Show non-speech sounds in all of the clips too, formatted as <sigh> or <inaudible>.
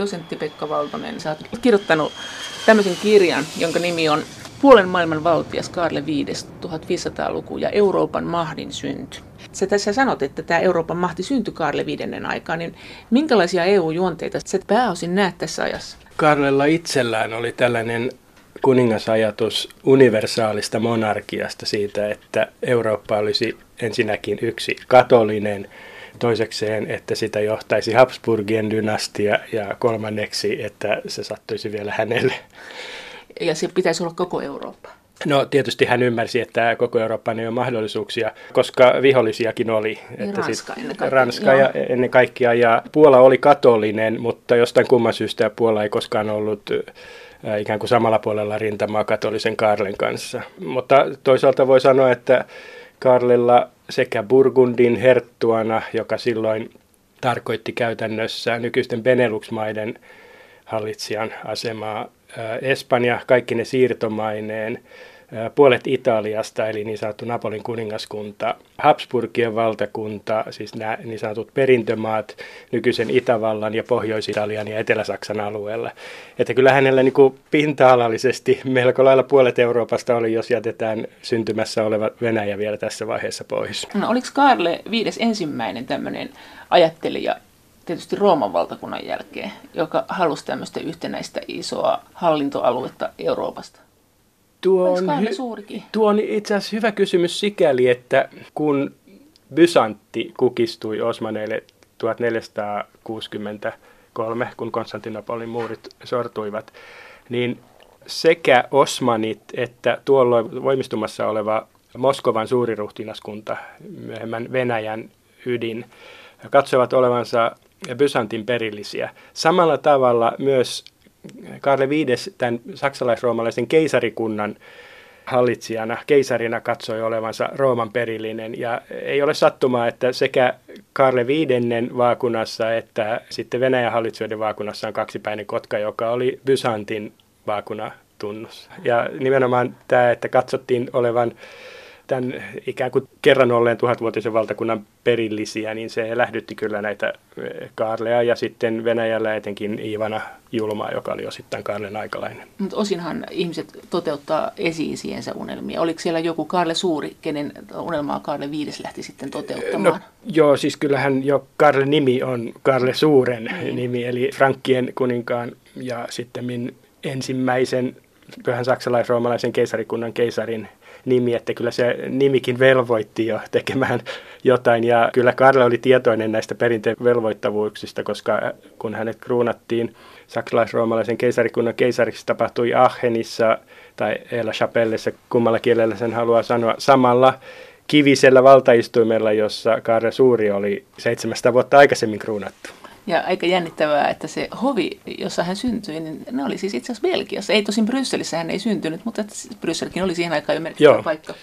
dosentti Pekka Valtonen. Sä oot kirjoittanut tämmöisen kirjan, jonka nimi on Puolen maailman valtias Karle V 1500-luku ja Euroopan mahdin synty. Sä tässä sanot, että tämä Euroopan mahti syntyi Karle viidennen aikaan, niin minkälaisia EU-juonteita sä pääosin näet tässä ajassa? Karlella itsellään oli tällainen kuningasajatus universaalista monarkiasta siitä, että Eurooppa olisi ensinnäkin yksi katolinen, toisekseen, että sitä johtaisi Habsburgien dynastia ja kolmanneksi, että se sattuisi vielä hänelle. Ja se pitäisi olla koko Eurooppa. No tietysti hän ymmärsi, että koko Eurooppaan ei ole mahdollisuuksia, koska vihollisiakin oli. Niin että Ranska ennen kaikkea. Ranska ja ennen kaikkea. Ja Puola oli katolinen, mutta jostain kumman syystä Puola ei koskaan ollut äh, ikään kuin samalla puolella rintamaa katolisen Karlen kanssa. Mutta toisaalta voi sanoa, että Karlella sekä Burgundin herttuana, joka silloin tarkoitti käytännössä nykyisten Benelux-maiden hallitsijan asemaa, Espanja kaikki ne siirtomaineen, puolet Italiasta, eli niin sanottu Napolin kuningaskunta, Habsburgien valtakunta, siis nämä niin sanotut perintömaat nykyisen Itävallan ja Pohjois-Italian ja Etelä-Saksan alueella. Että kyllä hänellä niin kuin pinta-alallisesti melko lailla puolet Euroopasta oli, jos jätetään syntymässä oleva Venäjä vielä tässä vaiheessa pois. No, oliko Karle viides ensimmäinen tämmöinen ajattelija, tietysti Rooman valtakunnan jälkeen, joka halusi tämmöistä yhtenäistä isoa hallintoaluetta Euroopasta? Tuo on, hy- tuo on itse asiassa hyvä kysymys sikäli, että kun Bysantti kukistui Osmaneille 1463, kun Konstantinopolin muurit sortuivat, niin sekä Osmanit että tuolloin voimistumassa oleva Moskovan suuriruhtinaskunta, myöhemmän Venäjän ydin, katsovat olevansa Byzantin perillisiä. Samalla tavalla myös Karle V, tämän saksalais-roomalaisen keisarikunnan hallitsijana, keisarina katsoi olevansa Rooman perillinen. Ja ei ole sattumaa, että sekä Karle V vaakunassa että sitten Venäjän hallitsijoiden vaakunassa on kaksipäinen kotka, joka oli Byzantin vaakuna tunnus. Ja nimenomaan tämä, että katsottiin olevan tämän ikään kuin kerran olleen tuhatvuotisen valtakunnan perillisiä, niin se lähdytti kyllä näitä eh, Kaarlea ja sitten Venäjällä etenkin Iivana Julmaa, joka oli osittain Kaarlen aikalainen. Mutta osinhan ihmiset toteuttaa esi-isiensä unelmia. Oliko siellä joku Kaarle Suuri, kenen unelmaa Kaarle Viides lähti sitten toteuttamaan? No, joo, siis kyllähän jo Kaarle nimi on Kaarle Suuren niin. nimi, eli Frankkien kuninkaan ja sitten ensimmäisen pyhän saksalais-roomalaisen keisarikunnan keisarin nimi, että kyllä se nimikin velvoitti jo tekemään jotain. Ja kyllä Karle oli tietoinen näistä perinteen velvoittavuuksista, koska kun hänet kruunattiin saksalais-roomalaisen keisarikunnan keisariksi tapahtui Aachenissa tai Ela Chapellessa, kummalla kielellä sen haluaa sanoa, samalla kivisellä valtaistuimella, jossa Kaare Suuri oli 700 vuotta aikaisemmin kruunattu. Ja aika jännittävää, että se hovi, jossa hän syntyi, niin ne oli siis itse asiassa Belgiassa. Ei tosin Brysselissä hän ei syntynyt, mutta Brysselkin oli siihen aikaan jo merkittävä Joo. paikka.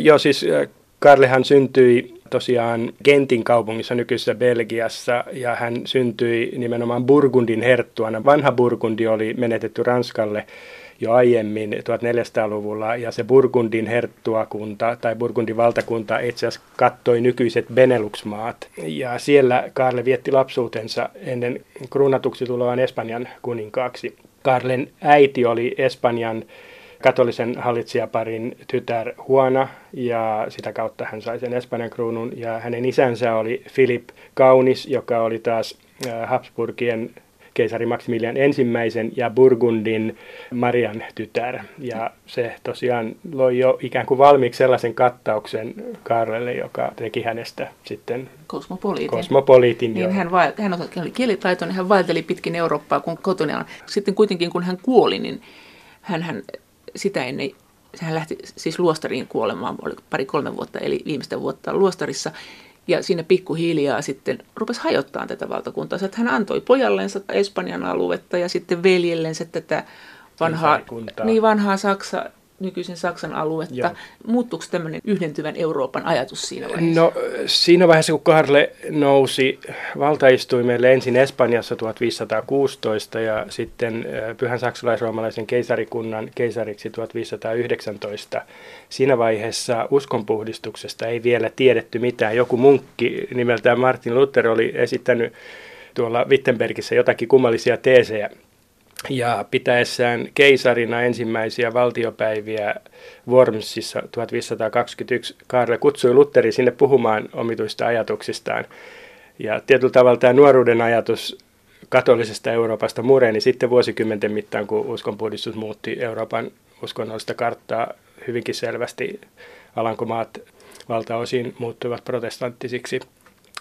Joo, siis Karlehan syntyi tosiaan Gentin kaupungissa nykyisessä Belgiassa ja hän syntyi nimenomaan Burgundin herttuana. Vanha Burgundi oli menetetty Ranskalle jo aiemmin 1400-luvulla, ja se Burgundin herttuakunta tai Burgundin valtakunta itse asiassa kattoi nykyiset Benelux-maat. Ja siellä Karle vietti lapsuutensa ennen kruunatuksi tulevan Espanjan kuninkaaksi. Karlen äiti oli Espanjan katolisen hallitsijaparin tytär Huana ja sitä kautta hän sai sen Espanjan kruunun ja hänen isänsä oli Philip Kaunis, joka oli taas äh, Habsburgien keisari Maximilian ensimmäisen ja Burgundin Marian tytär. Ja se tosiaan loi jo ikään kuin valmiiksi sellaisen kattauksen Karlelle, joka teki hänestä sitten kosmopoliitin. kosmopoliitin niin hän, va- hän oli kielitaitoinen, hän vaelteli pitkin Eurooppaa kun kotona. Sitten kuitenkin kun hän kuoli, niin hän, hän sitä ennen hän lähti siis luostariin kuolemaan, oli pari-kolme vuotta, eli viimeistä vuotta luostarissa. Ja siinä pikkuhiljaa sitten rupesi hajottaa tätä valtakuntaa. Että hän antoi pojallensa Espanjan aluetta ja sitten veljellensä tätä vanhaa, niin vanhaa Saksa, nykyisen Saksan aluetta. Joo. Muuttuuko tämmöinen yhdentyvän Euroopan ajatus siinä vaiheessa? No siinä vaiheessa, kun Karle nousi valtaistuimelle ensin Espanjassa 1516 ja sitten pyhän saksalais-roomalaisen keisarikunnan keisariksi 1519, siinä vaiheessa uskonpuhdistuksesta ei vielä tiedetty mitään. Joku munkki nimeltään Martin Luther oli esittänyt tuolla Wittenbergissä jotakin kummallisia teesejä. Ja pitäessään keisarina ensimmäisiä valtiopäiviä Wormsissa 1521 Karle kutsui Lutteri sinne puhumaan omituista ajatuksistaan. Ja tietyllä tavalla tämä nuoruuden ajatus katolisesta Euroopasta mureni sitten vuosikymmenten mittaan, kun uskonpuhdistus muutti Euroopan uskonnollista karttaa hyvinkin selvästi. Alankomaat valtaosin muuttuivat protestanttisiksi.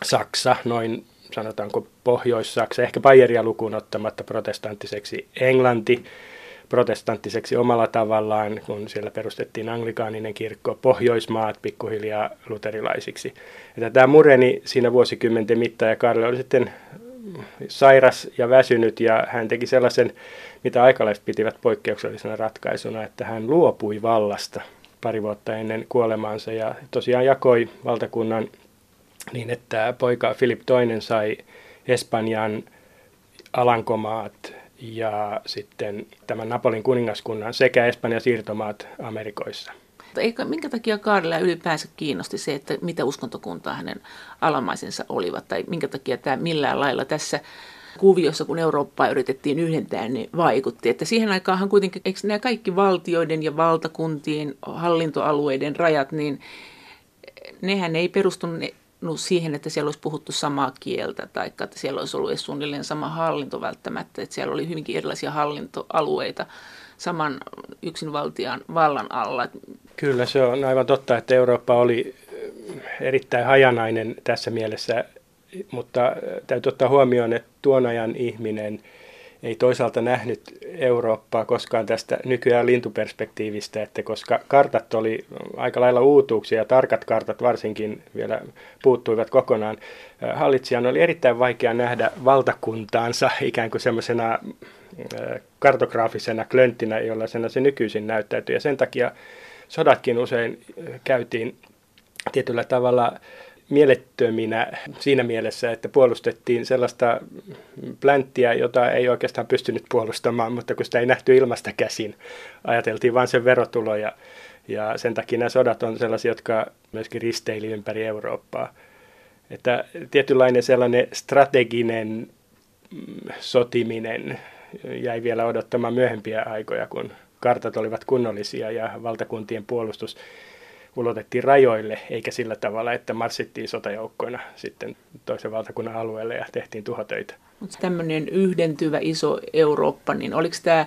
Saksa, noin sanotaanko Pohjois-Saksa, ehkä Bayeria lukuun ottamatta protestanttiseksi. Englanti, protestanttiseksi omalla tavallaan, kun siellä perustettiin anglikaaninen kirkko, Pohjoismaat pikkuhiljaa luterilaisiksi. Että tämä mureni siinä vuosikymmenten mittaan ja Karle oli sitten sairas ja väsynyt ja hän teki sellaisen, mitä aikalaiset pitivät poikkeuksellisena ratkaisuna, että hän luopui vallasta pari vuotta ennen kuolemaansa ja tosiaan jakoi valtakunnan niin, että poika Filip II sai Espanjan Alankomaat ja sitten tämän Napolin kuningaskunnan sekä Espanjan siirtomaat Amerikoissa. Eikä, minkä takia Kaarilla ylipäänsä kiinnosti se, että mitä uskontokuntaa hänen alamaisensa olivat, tai minkä takia tämä millään lailla tässä kuviossa, kun Eurooppaa yritettiin yhdentää, niin vaikutti. Että siihen aikaan kuitenkin, eikö nämä kaikki valtioiden ja valtakuntien hallintoalueiden rajat, niin nehän ei perustunut siihen, että siellä olisi puhuttu samaa kieltä tai että siellä olisi ollut suunnilleen sama hallinto välttämättä, että siellä oli hyvinkin erilaisia hallintoalueita saman yksinvaltiaan vallan alla. Kyllä se on aivan totta, että Eurooppa oli erittäin hajanainen tässä mielessä, mutta täytyy ottaa huomioon, että tuon ajan ihminen – ei toisaalta nähnyt Eurooppaa koskaan tästä nykyään lintuperspektiivistä, että koska kartat oli aika lailla uutuuksia ja tarkat kartat varsinkin vielä puuttuivat kokonaan, hallitsijan oli erittäin vaikea nähdä valtakuntaansa <laughs> ikään kuin semmoisena kartograafisena klönttinä, jollaisena se nykyisin näyttäytyy. Ja sen takia sodatkin usein käytiin tietyllä tavalla mielettöminä siinä mielessä, että puolustettiin sellaista plänttiä, jota ei oikeastaan pystynyt puolustamaan, mutta kun sitä ei nähty ilmasta käsin, ajateltiin vain sen verotuloja. Ja sen takia nämä sodat on sellaisia, jotka myöskin risteili ympäri Eurooppaa. Että tietynlainen sellainen strateginen mm, sotiminen jäi vielä odottamaan myöhempiä aikoja, kun kartat olivat kunnollisia ja valtakuntien puolustus ulotettiin rajoille, eikä sillä tavalla, että marssittiin sotajoukkoina sitten toisen valtakunnan alueelle ja tehtiin tuhotöitä. Mutta tämmöinen yhdentyvä iso Eurooppa, niin oliko tämä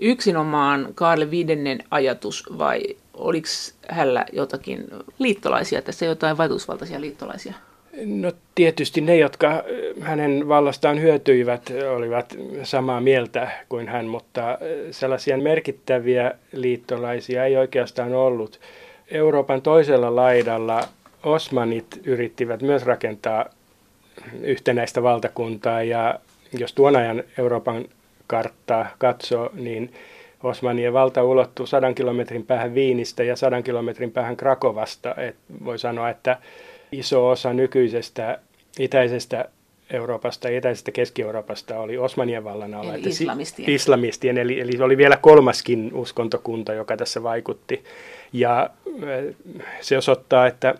yksinomaan Kaarle viidennen ajatus vai oliko hänellä jotakin liittolaisia, tässä jotain vaikutusvaltaisia liittolaisia? No tietysti ne, jotka hänen vallastaan hyötyivät, olivat samaa mieltä kuin hän, mutta sellaisia merkittäviä liittolaisia ei oikeastaan ollut. Euroopan toisella laidalla Osmanit yrittivät myös rakentaa yhtenäistä valtakuntaa ja jos tuon ajan Euroopan karttaa katsoo, niin Osmanien valta ulottuu sadan kilometrin päähän Viinistä ja sadan kilometrin päähän Krakovasta. Et voi sanoa, että iso osa nykyisestä itäisestä Euroopasta ja etäisestä Keski-Euroopasta oli Osmanien vallan alla. Eli islamistien. islamistien eli, eli oli vielä kolmaskin uskontokunta, joka tässä vaikutti. Ja se osoittaa, että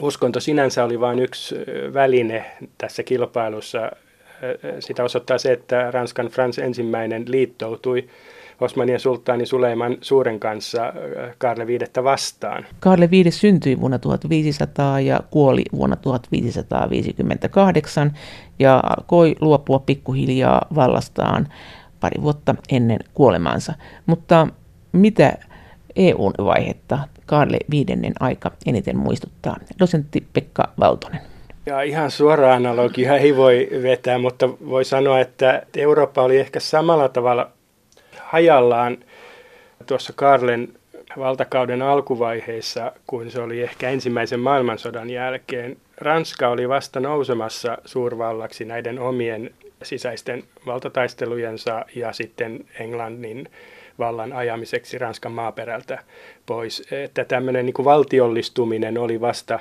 uskonto sinänsä oli vain yksi väline tässä kilpailussa. Sitä osoittaa se, että Ranskan Frans ensimmäinen liittoutui Osmanien sulttaani Suleiman suuren kanssa Karle V vastaan. Karle V syntyi vuonna 1500 ja kuoli vuonna 1558 ja alkoi luopua pikkuhiljaa vallastaan pari vuotta ennen kuolemaansa. Mutta mitä EUn vaihetta Karle viidennen aika eniten muistuttaa? Dosentti Pekka Valtonen. Ja ihan suora analogia ei voi vetää, mutta voi sanoa, että Eurooppa oli ehkä samalla tavalla hajallaan tuossa Karlen valtakauden alkuvaiheissa, kuin se oli ehkä ensimmäisen maailmansodan jälkeen. Ranska oli vasta nousemassa suurvallaksi näiden omien sisäisten valtataistelujensa ja sitten Englannin vallan ajamiseksi Ranskan maaperältä pois. Että tämmöinen niin kuin valtiollistuminen oli vasta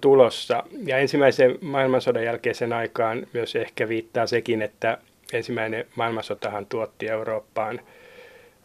tulossa. Ja ensimmäisen maailmansodan jälkeisen aikaan myös ehkä viittaa sekin, että ensimmäinen maailmansotahan tuotti Eurooppaan –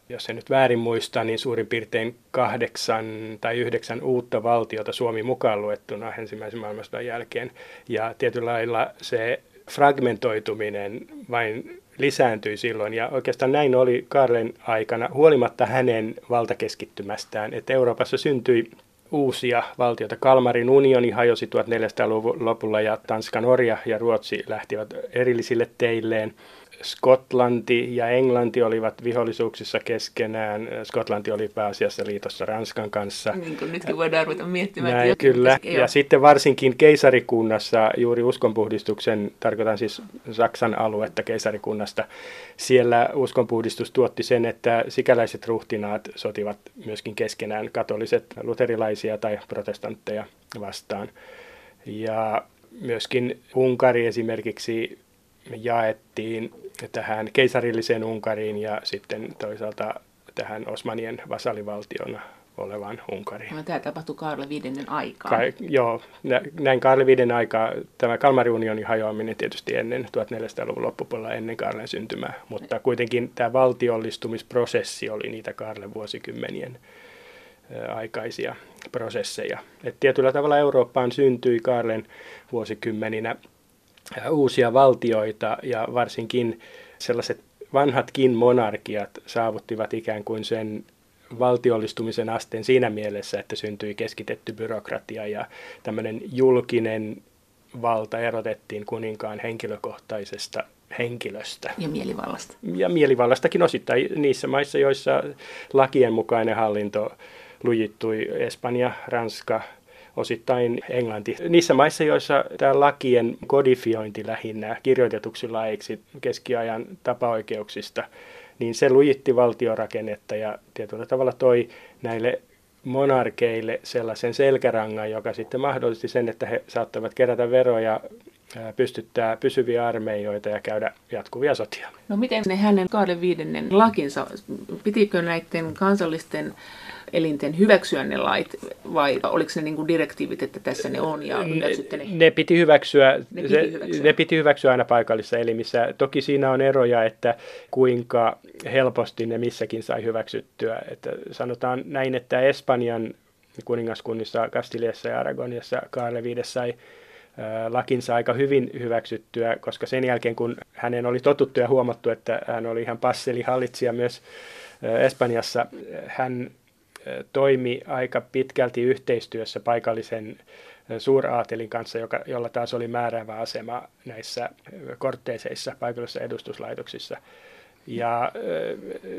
jos en nyt väärin muista, niin suurin piirtein kahdeksan tai yhdeksän uutta valtiota Suomi mukaan luettuna ensimmäisen maailmansodan jälkeen. Ja tietyllä lailla se fragmentoituminen vain lisääntyi silloin. Ja oikeastaan näin oli Karlen aikana, huolimatta hänen valtakeskittymästään, että Euroopassa syntyi uusia valtioita. Kalmarin unioni hajosi 1400-luvun lopulla ja Tanska, Norja ja Ruotsi lähtivät erillisille teilleen. Skotlanti ja Englanti olivat vihollisuuksissa keskenään. Skotlanti oli pääasiassa liitossa Ranskan kanssa. Niin kuin nytkin voidaan ruveta miettimään. Näin, että kyllä. Ja ole. sitten varsinkin keisarikunnassa, juuri uskonpuhdistuksen, tarkoitan siis Saksan aluetta keisarikunnasta, siellä uskonpuhdistus tuotti sen, että sikäläiset ruhtinaat sotivat myöskin keskenään katoliset luterilaisia tai protestantteja vastaan. Ja myöskin Unkari esimerkiksi jaettiin tähän keisarilliseen Unkariin ja sitten toisaalta tähän Osmanien vasalivaltiona olevan Unkariin. No, tämä tapahtui Karle viidennen aikaa. Ka- joo, näin Karle viiden aikaa. Tämä Kalmarin unionin hajoaminen tietysti ennen 1400-luvun loppupuolella ennen Karlen syntymää, mutta kuitenkin tämä valtiollistumisprosessi oli niitä Karlen vuosikymmenien aikaisia prosesseja. Et tietyllä tavalla Eurooppaan syntyi Karlen vuosikymmeninä uusia valtioita ja varsinkin sellaiset vanhatkin monarkiat saavuttivat ikään kuin sen valtiollistumisen asteen siinä mielessä, että syntyi keskitetty byrokratia ja tämmöinen julkinen valta erotettiin kuninkaan henkilökohtaisesta henkilöstä. Ja mielivallasta. Ja mielivallastakin osittain niissä maissa, joissa lakien mukainen hallinto lujittui Espanja, Ranska, osittain Englanti. Niissä maissa, joissa tämä lakien kodifiointi lähinnä kirjoitetuksi laiksi keskiajan tapaoikeuksista, niin se lujitti valtiorakennetta ja tietyllä tavalla toi näille monarkeille sellaisen selkärangan, joka sitten mahdollisti sen, että he saattavat kerätä veroja, pystyttää pysyviä armeijoita ja käydä jatkuvia sotia. No miten ne hänen kahden viidennen lakinsa, pitikö näiden kansallisten elinten hyväksyä ne lait, vai oliko ne niin kuin direktiivit, että tässä ne on ja hyväksytte ne? Ne piti hyväksyä, ne piti hyväksyä. ne piti hyväksyä aina paikallisissa elimissä. Toki siinä on eroja, että kuinka helposti ne missäkin sai hyväksyttyä. Että sanotaan näin, että Espanjan kuningaskunnissa Kastiliassa ja Aragoniassa Karle V sai lakinsa aika hyvin hyväksyttyä, koska sen jälkeen kun hänen oli totuttu ja huomattu, että hän oli ihan passeli hallitsija myös Espanjassa, hän toimi aika pitkälti yhteistyössä paikallisen suuraatelin kanssa, joka, jolla taas oli määräävä asema näissä kortteeseissa paikallisissa edustuslaitoksissa. Ja äh,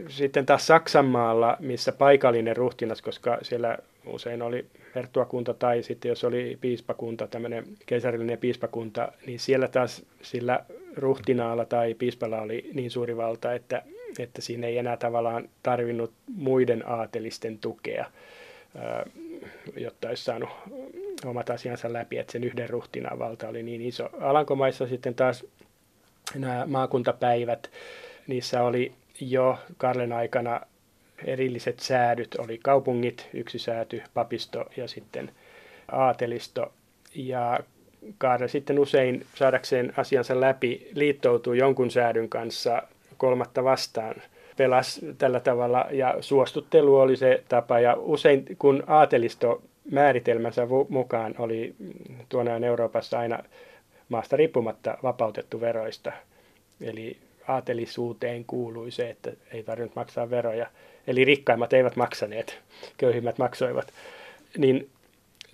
sitten taas Saksanmaalla, missä paikallinen ruhtinas, koska siellä usein oli herttuakunta tai sitten jos oli piispakunta, tämmöinen keisarillinen piispakunta, niin siellä taas sillä ruhtinaalla tai piispalla oli niin suuri valta, että että siinä ei enää tavallaan tarvinnut muiden aatelisten tukea, jotta olisi saanut omat asiansa läpi, että sen yhden ruhtinaan valta oli niin iso. Alankomaissa sitten taas nämä maakuntapäivät, niissä oli jo Karlen aikana erilliset säädyt, oli kaupungit, yksi sääty, papisto ja sitten aatelisto. Ja Karle sitten usein saadakseen asiansa läpi liittoutui jonkun säädyn kanssa kolmatta vastaan pelas tällä tavalla ja suostuttelu oli se tapa ja usein kun aatelisto määritelmänsä mukaan oli tuona Euroopassa aina maasta riippumatta vapautettu veroista. Eli aatelisuuteen kuului se, että ei tarvinnut maksaa veroja. Eli rikkaimmat eivät maksaneet, köyhimmät maksoivat. Niin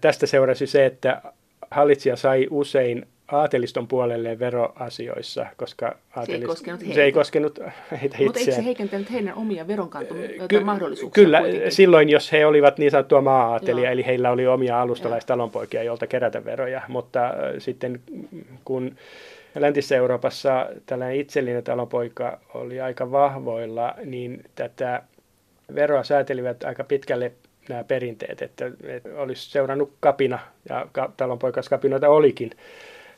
tästä seurasi se, että hallitsija sai usein aateliston puolelle veroasioissa, koska se ei koskenut heitä, se ei koskenut heitä Mutta eikö se heikentänyt heidän omia veronkantomahdollisuuksia? Ky- Kyllä, kuitenkin? silloin jos he olivat niin sanottua maa-aatelia, eli heillä oli omia alustalaistalonpoikia, joilta kerätä veroja, mutta äh, sitten kun läntisessä Euroopassa tällainen itsellinen talonpoika oli aika vahvoilla, niin tätä veroa säätelivät aika pitkälle nämä perinteet, että, että olisi seurannut kapina, ja talonpoikaskapinoita olikin,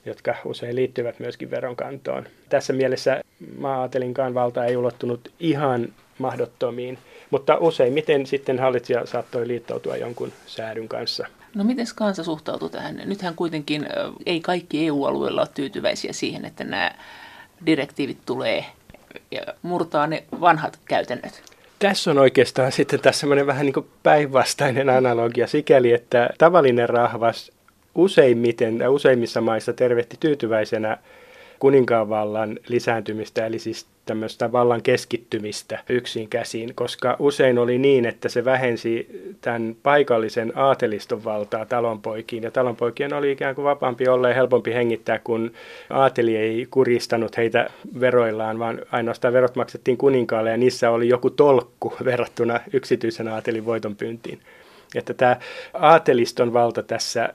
jotka usein liittyvät myöskin veronkantoon. Tässä mielessä maa-aatelinkaan valta ei ulottunut ihan mahdottomiin, mutta useimmiten sitten hallitsija saattoi liittoutua jonkun säädyn kanssa. No miten kansa suhtautuu tähän? Nythän kuitenkin ei kaikki EU-alueella ole tyytyväisiä siihen, että nämä direktiivit tulee ja murtaa ne vanhat käytännöt. Tässä on oikeastaan sitten tässä semmoinen vähän niin kuin päinvastainen analogia sikäli, että tavallinen rahvas useimmiten, useimmissa maissa tervehti tyytyväisenä kuninkaanvallan lisääntymistä, eli siis tämmöistä vallan keskittymistä yksin käsiin, koska usein oli niin, että se vähensi tämän paikallisen aateliston valtaa talonpoikiin, ja talonpoikien oli ikään kuin vapaampi olla ja helpompi hengittää, kun aateli ei kuristanut heitä veroillaan, vaan ainoastaan verot maksettiin kuninkaalle, ja niissä oli joku tolkku <laughs> verrattuna yksityisen aatelin voitonpyyntiin. Että tämä aateliston valta tässä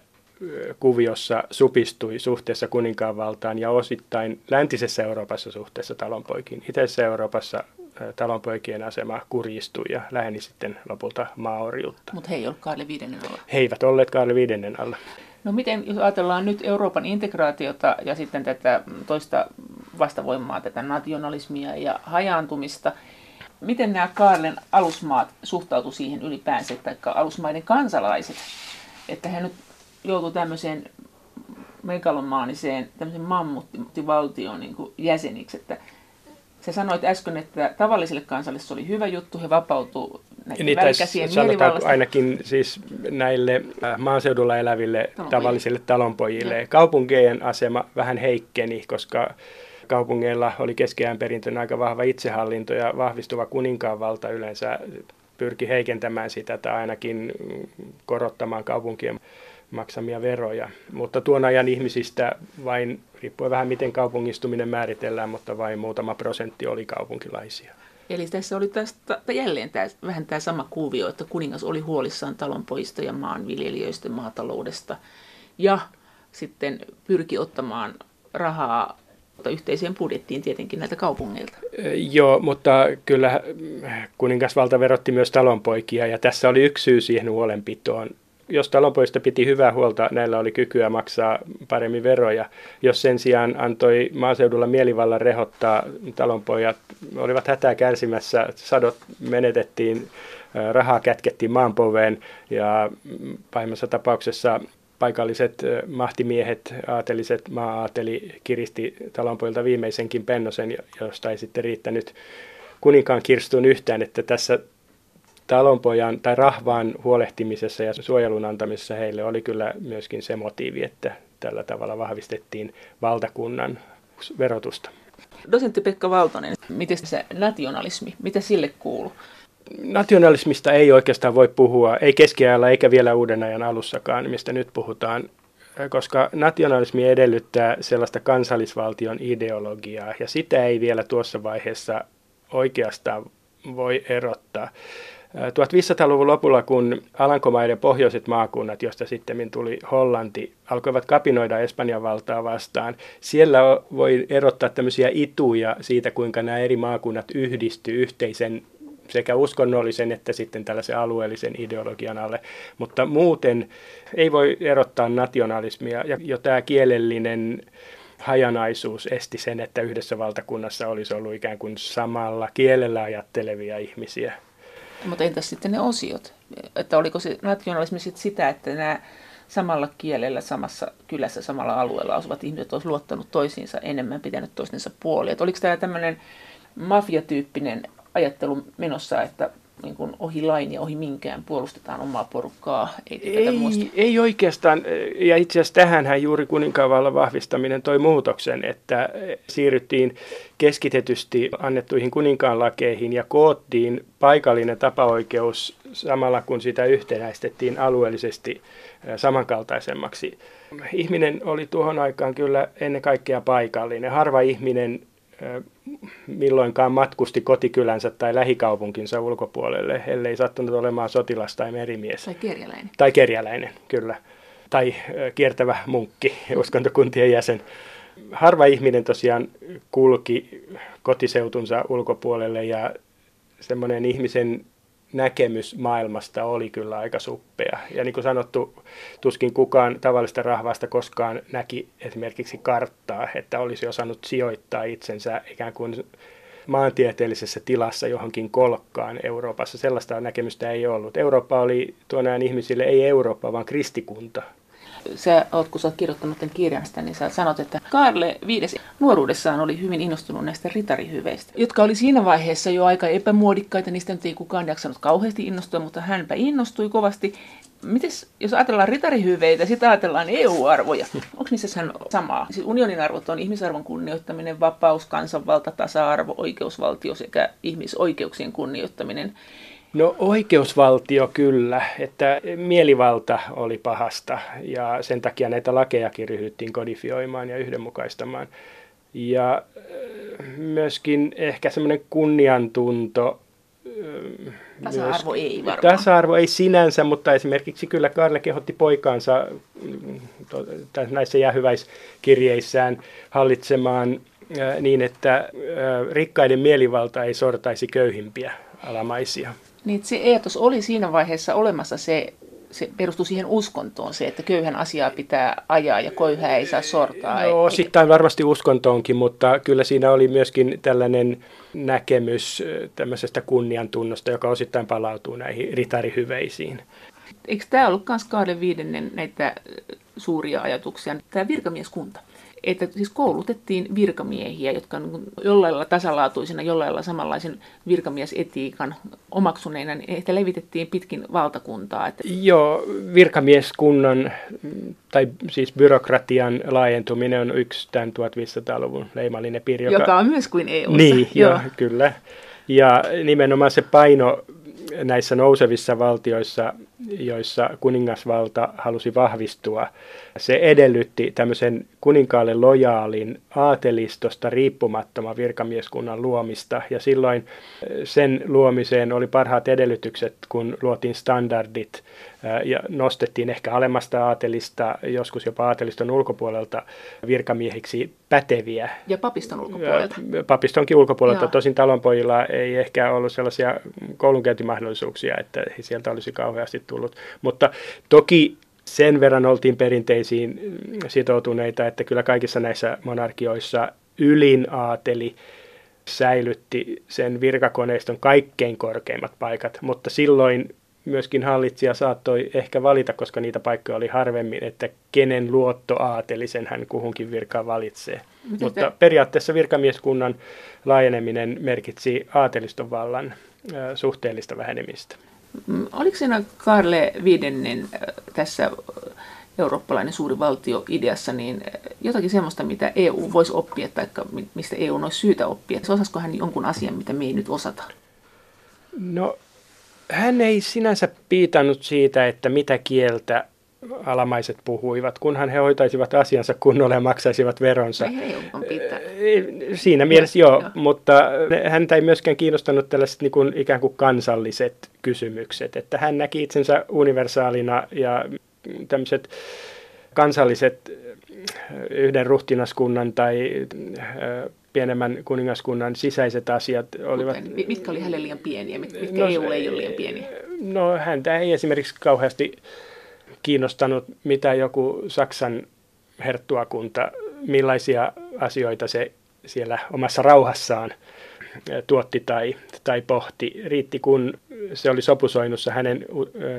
kuviossa supistui suhteessa kuninkaan valtaan ja osittain läntisessä Euroopassa suhteessa talonpoikiin. Itäisessä Euroopassa talonpoikien asema kurjistui ja läheni sitten lopulta maaorjuutta. Mutta he ei ollut Kaarle viidennen alla. He eivät olleet Kaarle viidennen alla. No miten, jos ajatellaan nyt Euroopan integraatiota ja sitten tätä toista vastavoimaa, tätä nationalismia ja hajaantumista, miten nämä Kaarlen alusmaat suhtautuivat siihen ylipäänsä, tai alusmaiden kansalaiset, että he nyt joutui tämmöiseen megalomaaniseen tämmöisen mammuttivaltion niin jäseniksi, että Sä sanoit äsken, että tavallisille kansalle se oli hyvä juttu, he vapautuu näiden niin, mielivallasta. ainakin siis näille äh, maaseudulla eläville talonpojille. tavallisille talonpojille. Ja. Kaupunkien asema vähän heikkeni, koska kaupungeilla oli keskeään perintönä aika vahva itsehallinto ja vahvistuva kuninkaanvalta yleensä pyrki heikentämään sitä tai ainakin korottamaan kaupunkien maksamia veroja. Mutta tuon ajan ihmisistä vain, riippuen vähän miten kaupungistuminen määritellään, mutta vain muutama prosentti oli kaupunkilaisia. Eli tässä oli tästä, jälleen tämä, vähän tämä sama kuvio, että kuningas oli huolissaan talonpoista ja maanviljelijöistä maataloudesta ja sitten pyrki ottamaan rahaa yhteiseen budjettiin tietenkin näiltä kaupungeilta. Joo, mutta kyllä kuningasvalta verotti myös talonpoikia ja tässä oli yksi syy siihen huolenpitoon jos talonpoista piti hyvää huolta, näillä oli kykyä maksaa paremmin veroja. Jos sen sijaan antoi maaseudulla mielivallan rehottaa, talonpojat olivat hätää kärsimässä, sadot menetettiin, rahaa kätkettiin maanpoveen ja pahimmassa tapauksessa paikalliset mahtimiehet, aateliset, maa-aateli kiristi talonpoilta viimeisenkin pennosen, josta ei sitten riittänyt kuninkaan kirstuun yhtään, että tässä talonpojan tai rahvaan huolehtimisessa ja suojelun antamisessa heille oli kyllä myöskin se motiivi, että tällä tavalla vahvistettiin valtakunnan verotusta. Dosentti Pekka Valtonen, miten se nationalismi, mitä sille kuuluu? Nationalismista ei oikeastaan voi puhua, ei keskiajalla eikä vielä uuden ajan alussakaan, mistä nyt puhutaan, koska nationalismi edellyttää sellaista kansallisvaltion ideologiaa, ja sitä ei vielä tuossa vaiheessa oikeastaan voi erottaa. 1500-luvun lopulla, kun Alankomaiden pohjoiset maakunnat, josta sitten tuli Hollanti, alkoivat kapinoida Espanjan valtaa vastaan, siellä voi erottaa tämmöisiä ituja siitä, kuinka nämä eri maakunnat yhdistyy yhteisen sekä uskonnollisen että sitten tällaisen alueellisen ideologian alle. Mutta muuten ei voi erottaa nationalismia ja jo tämä kielellinen hajanaisuus esti sen, että yhdessä valtakunnassa olisi ollut ikään kuin samalla kielellä ajattelevia ihmisiä. Mutta entäs sitten ne osiot? Että oliko se nationalismi sitten sitä, että nämä samalla kielellä, samassa kylässä, samalla alueella asuvat ihmiset olisivat luottanut toisiinsa enemmän, pitänyt toistensa puolia. Että oliko tämä tämmöinen mafiatyyppinen ajattelu menossa, että niin kuin ohi lain ja ohi minkään puolustetaan omaa porukkaa. Ei, ei, ei oikeastaan, ja itse asiassa tähänhän juuri kuninkaanvallan vahvistaminen toi muutoksen, että siirryttiin keskitetysti annettuihin kuninkaanlakeihin ja koottiin paikallinen tapaoikeus samalla kun sitä yhtenäistettiin alueellisesti samankaltaisemmaksi. Ihminen oli tuohon aikaan kyllä ennen kaikkea paikallinen. Harva ihminen milloinkaan matkusti kotikylänsä tai lähikaupunkinsa ulkopuolelle, ellei sattunut olemaan sotilas tai merimies. Tai kerjäläinen. Tai kerjäläinen, kyllä. Tai kiertävä munkki, <laughs> uskontokuntien jäsen. Harva ihminen tosiaan kulki kotiseutunsa ulkopuolelle ja semmoinen ihmisen näkemys maailmasta oli kyllä aika suppea. Ja niin kuin sanottu, tuskin kukaan tavallista rahvasta koskaan näki esimerkiksi karttaa, että olisi osannut sijoittaa itsensä ikään kuin maantieteellisessä tilassa johonkin kolkkaan Euroopassa. Sellaista näkemystä ei ollut. Eurooppa oli tuon ajan ihmisille ei Eurooppa, vaan kristikunta sä oot, kun sä oot kirjoittanut tämän kirjasta, niin sä sanot, että Karle viides nuoruudessaan oli hyvin innostunut näistä ritarihyveistä, jotka oli siinä vaiheessa jo aika epämuodikkaita, niistä nyt ei kukaan jaksanut kauheasti innostua, mutta hänpä innostui kovasti. Mites, jos ajatellaan ritarihyveitä, sitten ajatellaan EU-arvoja. Onko niissä samaa? Siis unionin arvot on ihmisarvon kunnioittaminen, vapaus, kansanvalta, tasa-arvo, oikeusvaltio sekä ihmisoikeuksien kunnioittaminen. No oikeusvaltio kyllä, että mielivalta oli pahasta ja sen takia näitä lakejakin ryhdyttiin kodifioimaan ja yhdenmukaistamaan. Ja äh, myöskin ehkä semmoinen kunniantunto. Äh, Tasa-arvo ei varmaan. Tasa-arvo ei sinänsä, mutta esimerkiksi kyllä Karle kehotti poikaansa mm, näissä jäähyväiskirjeissään hallitsemaan äh, niin, että rikkaiden mielivalta ei sortaisi köyhimpiä alamaisia. Niin, se eetos oli siinä vaiheessa olemassa se, se perustui siihen uskontoon, se, että köyhän asiaa pitää ajaa ja köyhää ei saa sortaa. No, osittain varmasti uskontoonkin, mutta kyllä siinä oli myöskin tällainen näkemys tämmöisestä kunniantunnosta, joka osittain palautuu näihin ritarihyveisiin. Eikö tämä ollut myös kahden viidennen näitä suuria ajatuksia, tämä virkamieskunta? että siis koulutettiin virkamiehiä, jotka on jollain lailla tasalaatuisena, jollain lailla samanlaisen virkamiesetiikan omaksuneina, niin heitä levitettiin pitkin valtakuntaa. Että... Joo, virkamieskunnan tai siis byrokratian laajentuminen on yksi tämän 1500-luvun leimallinen piiri. Joka, joka on myös kuin EU. Niin, joo. Jo, kyllä. Ja nimenomaan se paino näissä nousevissa valtioissa, joissa kuningasvalta halusi vahvistua, se edellytti tämmöisen kuninkaalle lojaalin aatelistosta riippumattoman virkamieskunnan luomista. Ja silloin sen luomiseen oli parhaat edellytykset, kun luotiin standardit ja nostettiin ehkä alemmasta aatelista, joskus jopa aateliston ulkopuolelta virkamiehiksi päteviä. Ja papiston ulkopuolelta. Papistonkin ulkopuolelta. Joo. Tosin talonpojilla ei ehkä ollut sellaisia koulunkäyntimahdollisuuksia, että sieltä olisi kauheasti tullut. Mutta toki sen verran oltiin perinteisiin sitoutuneita, että kyllä kaikissa näissä monarkioissa ylin aateli säilytti sen virkakoneiston kaikkein korkeimmat paikat, mutta silloin myöskin hallitsija saattoi ehkä valita, koska niitä paikkoja oli harvemmin, että kenen luottoaatelisen hän kuhunkin virkaan valitsee. Miten Mutta te... periaatteessa virkamieskunnan laajeneminen merkitsi aateliston vallan suhteellista vähenemistä. Mm, oliko siinä Karle Viidennen tässä eurooppalainen suuri valtio ideassa, niin jotakin semmoista, mitä EU voisi oppia tai mistä EU olisi syytä oppia? Osaisiko hän jonkun asian, mitä me ei nyt osata? No hän ei sinänsä piitannut siitä, että mitä kieltä alamaiset puhuivat, kunhan he hoitaisivat asiansa kunnolla ja maksaisivat veronsa. Siinä mielessä joo, joo, mutta häntä ei myöskään kiinnostanut tällaiset niin kuin, ikään kuin kansalliset kysymykset, että hän näki itsensä universaalina ja tämmöiset kansalliset yhden ruhtinaskunnan tai pienemmän kuningaskunnan sisäiset asiat olivat... Kuten, mitkä oli hänelle liian pieniä, mitkä no, EU ei ole liian pieniä? No häntä ei esimerkiksi kauheasti kiinnostanut, mitä joku Saksan herttuakunta, millaisia asioita se siellä omassa rauhassaan tuotti tai, tai pohti. Riitti, kun se oli sopusoinnussa hänen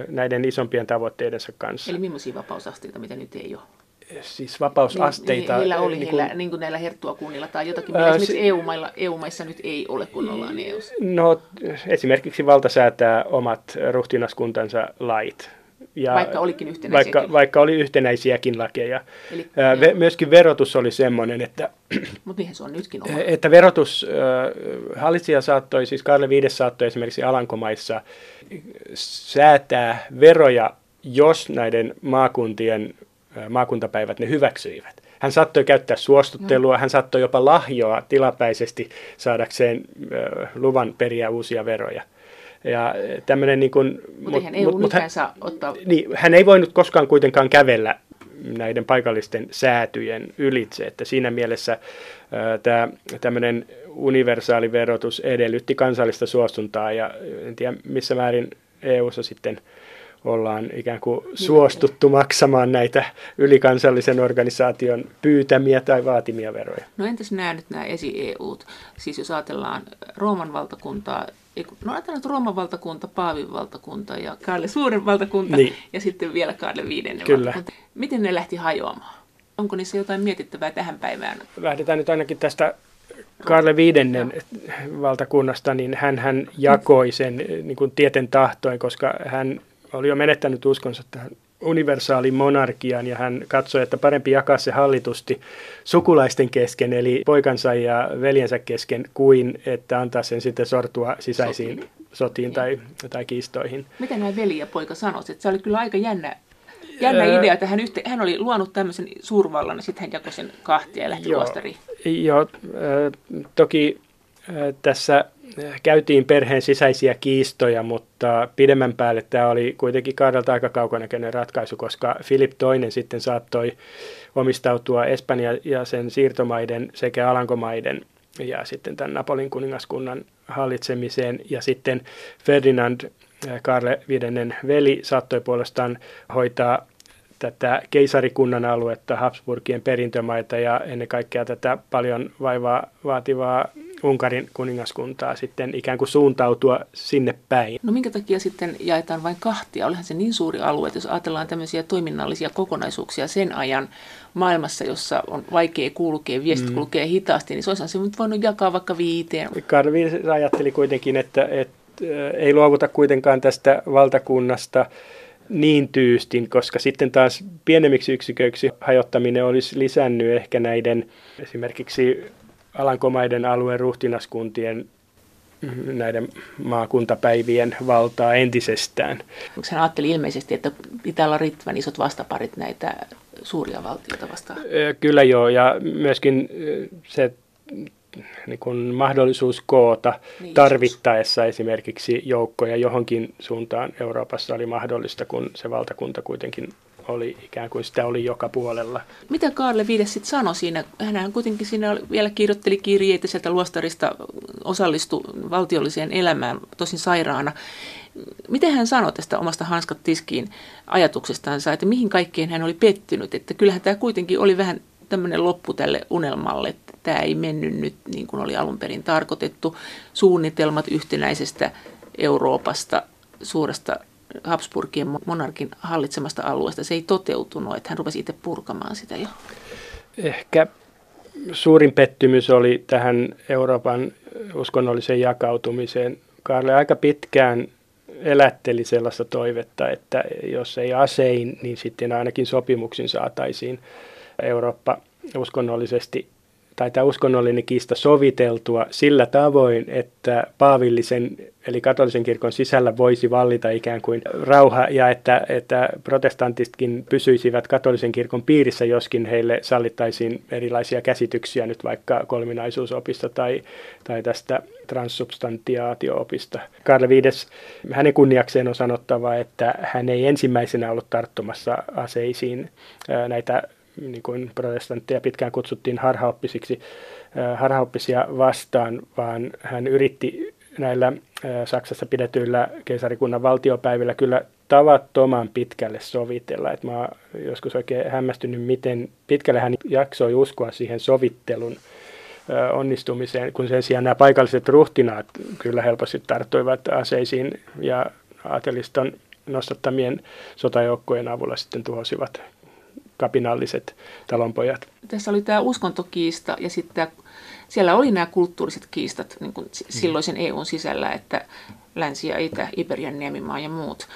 näiden isompien tavoitteidensa kanssa. Eli millaisia vapausasteita, mitä nyt ei ole? siis vapausasteita. Niin, heillä oli niin kuin, heillä, niin kuin näillä herttuakunnilla tai jotakin, mitä ää, esimerkiksi EU-mailla, EU-maissa nyt ei ole, kun ollaan eu No esimerkiksi valta säätää omat ruhtinaskuntansa lait. Ja vaikka olikin yhtenäisiäkin. Vaikka, vaikka oli yhtenäisiäkin lakeja. Eli, ää, ve, myöskin verotus oli semmoinen, että... <clears throat> Mutta mihin se on nytkin oma? Että verotus, äh, hallitsija saattoi, siis Karle V saattoi esimerkiksi Alankomaissa säätää veroja, jos näiden maakuntien maakuntapäivät ne hyväksyivät. Hän saattoi käyttää suostuttelua, hän saattoi jopa lahjoa tilapäisesti saadakseen luvan periä uusia veroja. Ja tämmöinen niin kuin, mutta mut, ei mut, hän, saa ottaa... Niin, hän ei voinut koskaan kuitenkaan kävellä näiden paikallisten säätyjen ylitse, että siinä mielessä tämä tämmöinen universaali verotus edellytti kansallista suostuntaa ja en tiedä missä määrin EU-ssa sitten ollaan ikään kuin suostuttu maksamaan näitä ylikansallisen organisaation pyytämiä tai vaatimia veroja. No entäs nämä nyt nämä esi-EUt? Siis jos ajatellaan Rooman valtakuntaa, no ajatellaan että Rooman valtakunta, Paavin valtakunta ja Kaarle Suuren valtakunta niin. ja sitten vielä Kaarle Viidennen Kyllä. valtakunta. Miten ne lähti hajoamaan? Onko niissä jotain mietittävää tähän päivään? Lähdetään nyt ainakin tästä Karle Viidennen valtakunnasta, niin hän, hän jakoi sen niin kuin tieten tahtoin, koska hän oli jo menettänyt uskonsa tähän universaaliin monarkiaan ja hän katsoi, että parempi jakaa se hallitusti sukulaisten kesken, eli poikansa ja veljensä kesken, kuin että antaa sen sitten sortua sisäisiin sotiin, sotiin tai, tai kiistoihin. Miten nämä veli ja poika sanoisivat? Se oli kyllä aika jännä jännä öö, idea, että hän, yhte, hän oli luonut tämmöisen suurvallan ja sitten hän jakoi sen kahtia ja lähti joo, luostariin. Joo, äh, toki äh, tässä käytiin perheen sisäisiä kiistoja, mutta pidemmän päälle tämä oli kuitenkin Karlalta aika kaukonäköinen ratkaisu, koska Filip II sitten saattoi omistautua Espanja ja sen siirtomaiden sekä Alankomaiden ja sitten tämän Napolin kuningaskunnan hallitsemiseen. Ja sitten Ferdinand, Karle V. veli, saattoi puolestaan hoitaa tätä keisarikunnan aluetta, Habsburgien perintömaita ja ennen kaikkea tätä paljon vaivaa vaativaa Unkarin kuningaskuntaa sitten ikään kuin suuntautua sinne päin. No minkä takia sitten jaetaan vain kahtia? Olihan se niin suuri alue, että jos ajatellaan tämmöisiä toiminnallisia kokonaisuuksia sen ajan maailmassa, jossa on vaikea kulkea, viestit mm. kulkee hitaasti, niin se olisi se nyt voinut jakaa vaikka viiteen. Karvi ajatteli kuitenkin, että, että ei luovuta kuitenkaan tästä valtakunnasta niin tyystin, koska sitten taas pienemmiksi yksiköiksi hajottaminen olisi lisännyt ehkä näiden esimerkiksi Alankomaiden alueen ruhtinaskuntien näiden maakuntapäivien valtaa entisestään. Hän ajatteli ilmeisesti, että pitää olla riittävän isot vastaparit näitä suuria valtioita vastaan. Kyllä joo, ja myöskin se niin kuin mahdollisuus koota niin, tarvittaessa esimerkiksi joukkoja johonkin suuntaan Euroopassa oli mahdollista, kun se valtakunta kuitenkin oli ikään kuin sitä oli joka puolella. Mitä Kaarle Viides sitten sanoi siinä? Hän kuitenkin siinä vielä kirjoitteli kirjeitä sieltä luostarista, osallistui valtiolliseen elämään, tosin sairaana. Miten hän sanoi tästä omasta hanskat tiskiin ajatuksestansa, että mihin kaikkeen hän oli pettynyt? Että kyllähän tämä kuitenkin oli vähän tämmöinen loppu tälle unelmalle, että tämä ei mennyt nyt niin kuin oli alun perin tarkoitettu. Suunnitelmat yhtenäisestä Euroopasta, suuresta Habsburgien monarkin hallitsemasta alueesta, se ei toteutunut, että hän rupesi itse purkamaan sitä jo. Ehkä suurin pettymys oli tähän Euroopan uskonnolliseen jakautumiseen. Karle aika pitkään elätteli sellaista toivetta, että jos ei asein, niin sitten ainakin sopimuksin saataisiin Eurooppa uskonnollisesti tai tämä uskonnollinen kiista soviteltua sillä tavoin, että paavillisen eli katolisen kirkon sisällä voisi vallita ikään kuin rauha ja että, että protestantistkin pysyisivät katolisen kirkon piirissä, joskin heille sallittaisiin erilaisia käsityksiä nyt vaikka kolminaisuusopista tai, tai tästä transsubstantiaatio-opista. Karle V. hänen kunniakseen on sanottava, että hän ei ensimmäisenä ollut tarttumassa aseisiin näitä niin kuin protestantteja pitkään kutsuttiin harhaoppisiksi, äh, harhaoppisia vastaan, vaan hän yritti näillä äh, Saksassa pidetyillä keisarikunnan valtiopäivillä kyllä tavattoman pitkälle sovitella. Et mä oon joskus oikein hämmästynyt, miten pitkälle hän jaksoi uskoa siihen sovittelun äh, onnistumiseen, kun sen sijaan nämä paikalliset ruhtinaat kyllä helposti tarttuivat aseisiin ja aateliston nostattamien sotajoukkojen avulla sitten tuhosivat kapinalliset talonpojat. Tässä oli tämä uskontokiista ja sitten siellä oli nämä kulttuuriset kiistat niin kuin silloisen EUn sisällä, että Länsi- ja Itä, Iberian niemimaa ja muut.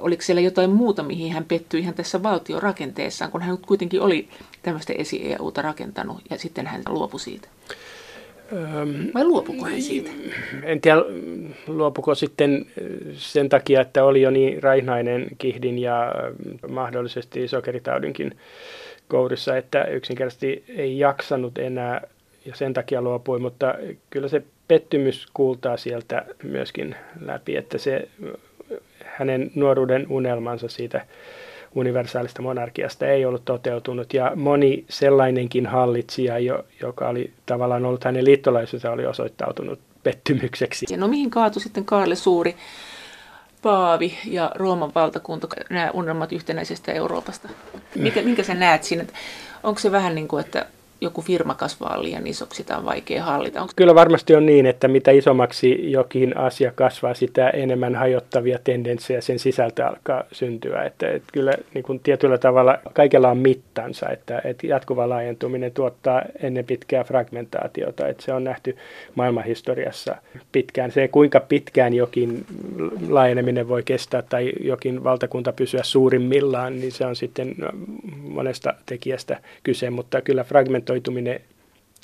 Oliko siellä jotain muuta, mihin hän pettyi ihan tässä valtiorakenteessaan, kun hän kuitenkin oli tämmöistä esi-EUta rakentanut ja sitten hän luopui siitä? Vai luopuko hän siitä? En tiedä, luopuko sitten sen takia, että oli jo niin raihnainen kihdin ja mahdollisesti sokeritaudinkin kourissa, että yksinkertaisesti ei jaksanut enää ja sen takia luopui, mutta kyllä se pettymys kuultaa sieltä myöskin läpi, että se hänen nuoruuden unelmansa siitä universaalista monarkiasta ei ollut toteutunut ja moni sellainenkin hallitsija, jo, joka oli tavallaan ollut hänen liittolaisensa, oli osoittautunut pettymykseksi. Ja no mihin kaatui sitten Kaarle Suuri, Paavi ja Rooman valtakunta, nämä unelmat yhtenäisestä Euroopasta? Mikä, minkä sä näet siinä? Onko se vähän niin kuin, että joku firma kasvaa liian isoksi, sitä on vaikea hallita. Onko... Kyllä varmasti on niin, että mitä isommaksi jokin asia kasvaa, sitä enemmän hajottavia tendenssejä sen sisältä alkaa syntyä. Että, että kyllä niin kuin tietyllä tavalla kaikella on mittansa, että, että jatkuva laajentuminen tuottaa ennen pitkää fragmentaatiota, että se on nähty maailmanhistoriassa pitkään. Se, kuinka pitkään jokin laajeneminen voi kestää tai jokin valtakunta pysyä suurimmillaan, niin se on sitten monesta tekijästä kyse, mutta kyllä fragmentoituminen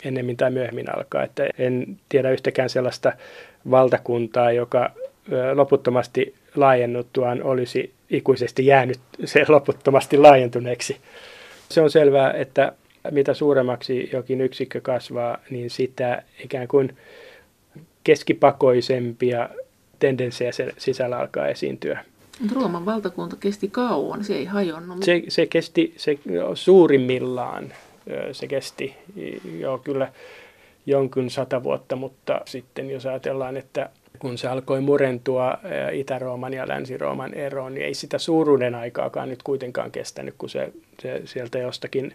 ennemmin tai myöhemmin alkaa. Että en tiedä yhtäkään sellaista valtakuntaa, joka loputtomasti laajennuttuaan olisi ikuisesti jäänyt <laughs> se loputtomasti laajentuneeksi. Se on selvää, että mitä suuremmaksi jokin yksikkö kasvaa, niin sitä ikään kuin keskipakoisempia tendenssejä sisällä alkaa esiintyä. Rooman valtakunta kesti kauan, se ei hajonnut. Se, se kesti se, suurimmillaan, se kesti jo kyllä jonkun sata vuotta, mutta sitten jos ajatellaan, että kun se alkoi murentua Itä-Rooman ja Länsi-Rooman eroon, niin ei sitä suuruuden aikaakaan nyt kuitenkaan kestänyt, kun se, se sieltä jostakin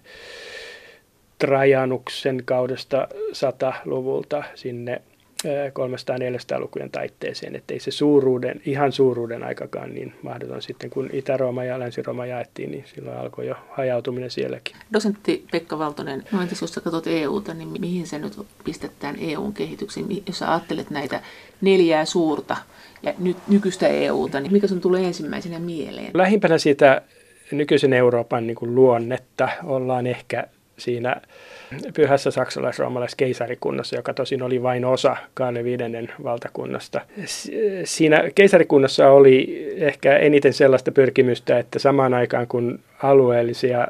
Trajanuksen kaudesta 100-luvulta sinne 300-400-lukujen taitteeseen, että ei se suuruuden, ihan suuruuden aikakaan niin mahdoton sitten, kun Itä-Rooma ja Länsi-Rooma jaettiin, niin silloin alkoi jo hajautuminen sielläkin. Dosentti Pekka Valtonen, no entäs jos sä katsot EUta, niin mihin se nyt pistetään EUn kehityksiin? Jos sä ajattelet näitä neljää suurta ja nyt nykyistä EUta, niin mikä sun tulee ensimmäisenä mieleen? Lähimpänä siitä nykyisen Euroopan niin kuin luonnetta ollaan ehkä siinä pyhässä saksalais keisarikunnassa, joka tosin oli vain osa Kaane viidennen valtakunnasta. Siinä keisarikunnassa oli ehkä eniten sellaista pyrkimystä, että samaan aikaan kun alueellisia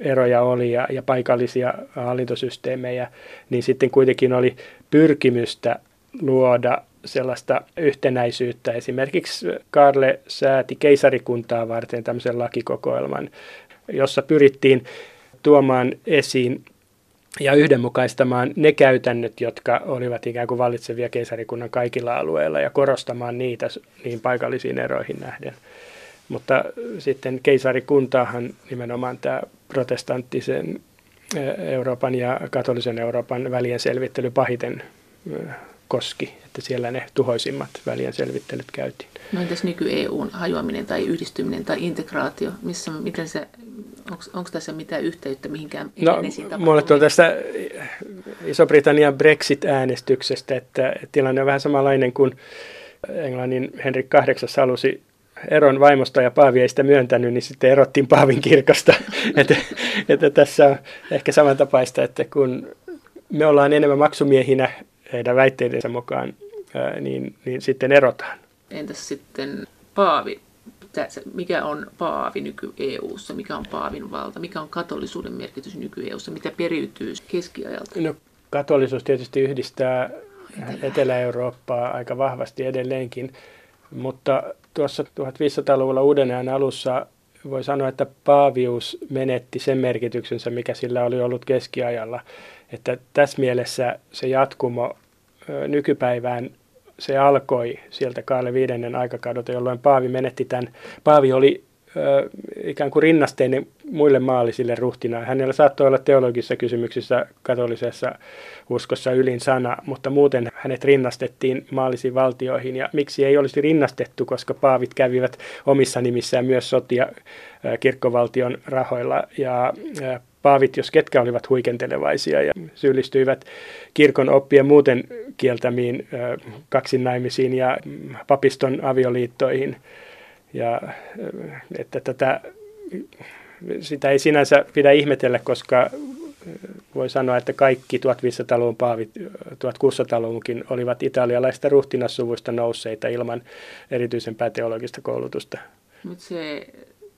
eroja oli ja, ja paikallisia hallintosysteemejä, niin sitten kuitenkin oli pyrkimystä luoda sellaista yhtenäisyyttä. Esimerkiksi Karle sääti keisarikuntaa varten tämmöisen lakikokoelman, jossa pyrittiin tuomaan esiin ja yhdenmukaistamaan ne käytännöt, jotka olivat ikään kuin vallitsevia keisarikunnan kaikilla alueilla ja korostamaan niitä niin paikallisiin eroihin nähden. Mutta sitten keisarikuntaahan nimenomaan tämä protestanttisen Euroopan ja katolisen Euroopan välien selvittely pahiten koski, että siellä ne tuhoisimmat välien selvittelyt käytiin. No entäs nyky-EUn hajoaminen tai yhdistyminen tai integraatio, missä, miten se Onko tässä mitään yhteyttä mihinkään No, mulle tulee tästä Iso-Britannian Brexit-äänestyksestä, että tilanne on vähän samanlainen kuin Englannin Henrik VIII halusi eron vaimosta ja Paavi ei sitä myöntänyt, niin sitten erottiin Paavin kirkosta. <laughs> että, että tässä on ehkä samantapaista, että kun me ollaan enemmän maksumiehinä heidän väitteidensä mukaan, niin, niin sitten erotaan. Entäs sitten Paavi? Mikä on paavi nyky-EUssa, mikä on paavin valta, mikä on katolisuuden merkitys nyky-EUssa, mitä periytyy keskiajalta? No, katolisuus tietysti yhdistää Etelä-Eurooppaa aika vahvasti edelleenkin, mutta tuossa 1500-luvulla uuden ajan alussa voi sanoa, että paavius menetti sen merkityksensä, mikä sillä oli ollut keskiajalla. Että tässä mielessä se jatkumo nykypäivään se alkoi sieltä Kaale viidennen aikakaudota, jolloin Paavi menetti tämän. Paavi oli ö, ikään kuin rinnasteinen muille maallisille ruhtinaan. Hänellä saattoi olla teologisissa kysymyksissä katolisessa uskossa ylin sana, mutta muuten hänet rinnastettiin maallisiin valtioihin. Ja miksi ei olisi rinnastettu, koska paavit kävivät omissa nimissään myös sotia kirkkovaltion rahoilla. Ja paavit, jos ketkä olivat huikentelevaisia ja syyllistyivät kirkon oppien muuten kieltämiin kaksinaimisiin ja papiston avioliittoihin. Ja että tätä, sitä ei sinänsä pidä ihmetellä, koska voi sanoa, että kaikki 1500-luvun paavit, 1600-luvunkin olivat italialaista ruhtinassuvuista nousseita ilman erityisen päteologista koulutusta. Mutta se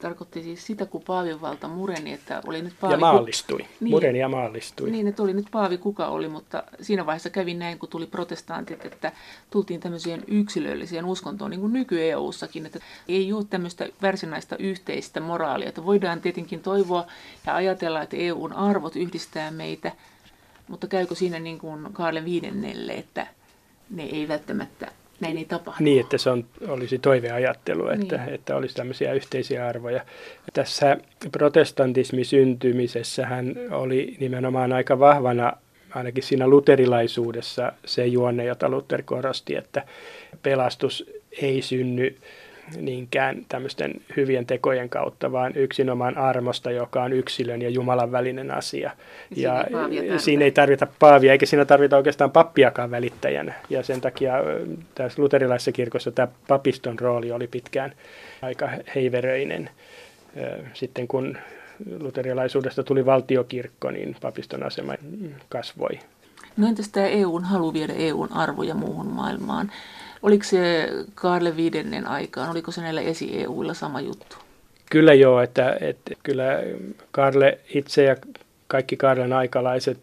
tarkoitti siis sitä, kun Paavin valta mureni, että oli nyt Paavi... Ja maallistui. Niin, mureni ja maallistui. Niin, että oli nyt Paavi kuka oli, mutta siinä vaiheessa kävi näin, kun tuli protestantit, että tultiin tämmöiseen yksilölliseen uskontoon, niin kuin nyky-EUssakin, että ei ole tämmöistä varsinaista yhteistä moraalia, että voidaan tietenkin toivoa ja ajatella, että EUn arvot yhdistää meitä, mutta käykö siinä niin kuin Kaarle viidennelle, että ne ei välttämättä näin ei tapahdu. Niin, että se on, olisi toiveajattelu, että, niin. että olisi tämmöisiä yhteisiä arvoja. Tässä protestantismi syntymisessähän oli nimenomaan aika vahvana ainakin siinä luterilaisuudessa se juonne, jota Luther korosti, että pelastus ei synny niinkään tämmöisten hyvien tekojen kautta, vaan yksinomaan armosta, joka on yksilön ja Jumalan välinen asia. Ja, ja siinä ei tarvita paavia, eikä siinä tarvita oikeastaan pappiakaan välittäjänä. Ja sen takia tässä luterilaisessa kirkossa tämä papiston rooli oli pitkään aika heiveröinen. Sitten kun luterilaisuudesta tuli valtiokirkko, niin papiston asema kasvoi. No entäs tämä EUn halu viedä EUn arvoja muuhun maailmaan? Oliko se Karle viidennen aikaan, oliko se näillä esi-EUilla sama juttu? Kyllä joo, että, että kyllä Karle itse ja kaikki Karlen aikalaiset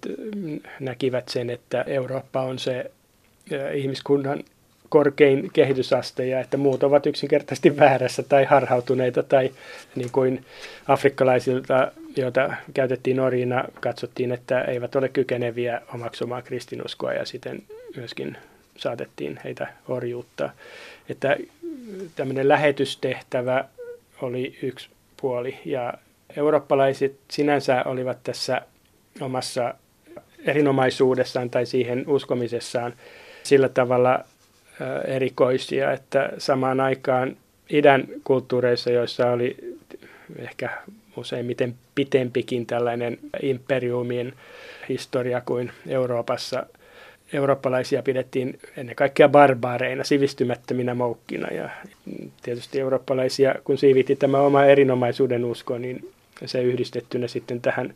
näkivät sen, että Eurooppa on se ihmiskunnan korkein kehitysaste ja että muut ovat yksinkertaisesti väärässä tai harhautuneita tai niin kuin afrikkalaisilta, joita käytettiin orjina, katsottiin, että eivät ole kykeneviä omaksumaan kristinuskoa ja sitten myöskin saatettiin heitä orjuuttaa. Että tämmöinen lähetystehtävä oli yksi puoli ja eurooppalaiset sinänsä olivat tässä omassa erinomaisuudessaan tai siihen uskomisessaan sillä tavalla erikoisia, että samaan aikaan idän kulttuureissa, joissa oli ehkä useimmiten pitempikin tällainen imperiumin historia kuin Euroopassa – eurooppalaisia pidettiin ennen kaikkea barbaareina, sivistymättöminä moukkina. Ja tietysti eurooppalaisia, kun siivitti tämä oma erinomaisuuden usko, niin se yhdistettynä sitten tähän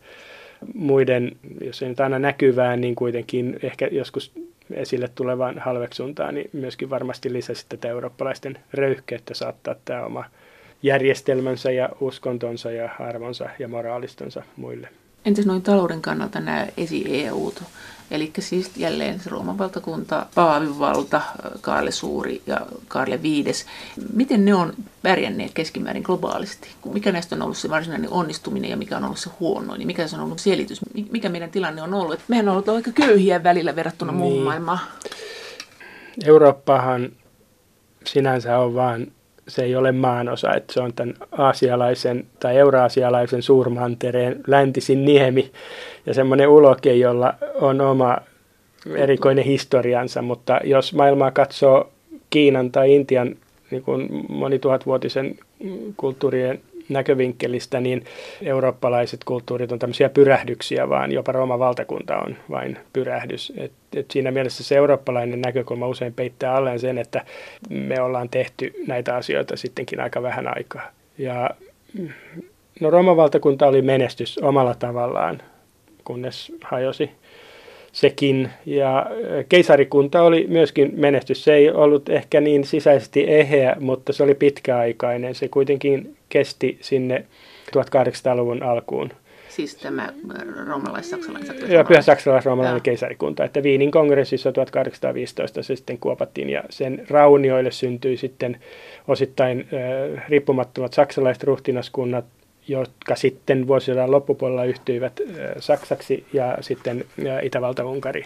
muiden, jos ei nyt aina näkyvään, niin kuitenkin ehkä joskus esille tulevaan halveksuntaan, niin myöskin varmasti lisäsi tätä eurooppalaisten röyhkeyttä saattaa tämä oma järjestelmänsä ja uskontonsa ja arvonsa ja moraalistonsa muille. Entäs noin talouden kannalta nämä esi-EUt? Eli siis jälleen se Rooman valtakunta, Paavin valta, Kaarle Suuri ja Kaarle Viides. Miten ne on pärjänneet keskimäärin globaalisti? Mikä näistä on ollut se varsinainen onnistuminen ja mikä on ollut se huono? Niin mikä se on ollut selitys? Mikä meidän tilanne on ollut? Et mehän on ollut aika köyhiä välillä verrattuna niin. muuhun maailmaan. Eurooppahan sinänsä on vain se ei ole maanosa, että se on tämän aasialaisen tai euraasialaisen suurmantereen läntisin niemi ja semmoinen uloke, jolla on oma erikoinen historiansa, mutta jos maailmaa katsoo Kiinan tai Intian niin kuin monituhatvuotisen kulttuurien näkövinkkelistä, niin eurooppalaiset kulttuurit on tämmöisiä pyrähdyksiä, vaan jopa Rooman valtakunta on vain pyrähdys. Et, et siinä mielessä se eurooppalainen näkökulma usein peittää alleen sen, että me ollaan tehty näitä asioita sittenkin aika vähän aikaa. Ja no Rooman valtakunta oli menestys omalla tavallaan, kunnes hajosi sekin. Ja keisarikunta oli myöskin menestys. Se ei ollut ehkä niin sisäisesti eheä, mutta se oli pitkäaikainen. Se kuitenkin kesti sinne 1800-luvun alkuun. Siis tämä roomalais-saksalainen Joo, pyhä saksalais-roomalainen keisarikunta. Että Viinin kongressissa 1815 se sitten kuopattiin ja sen raunioille syntyi sitten osittain äh, riippumattomat saksalaiset ruhtinaskunnat, jotka sitten vuosisadan loppupuolella yhtyivät Saksaksi ja sitten Itävalta-Unkari.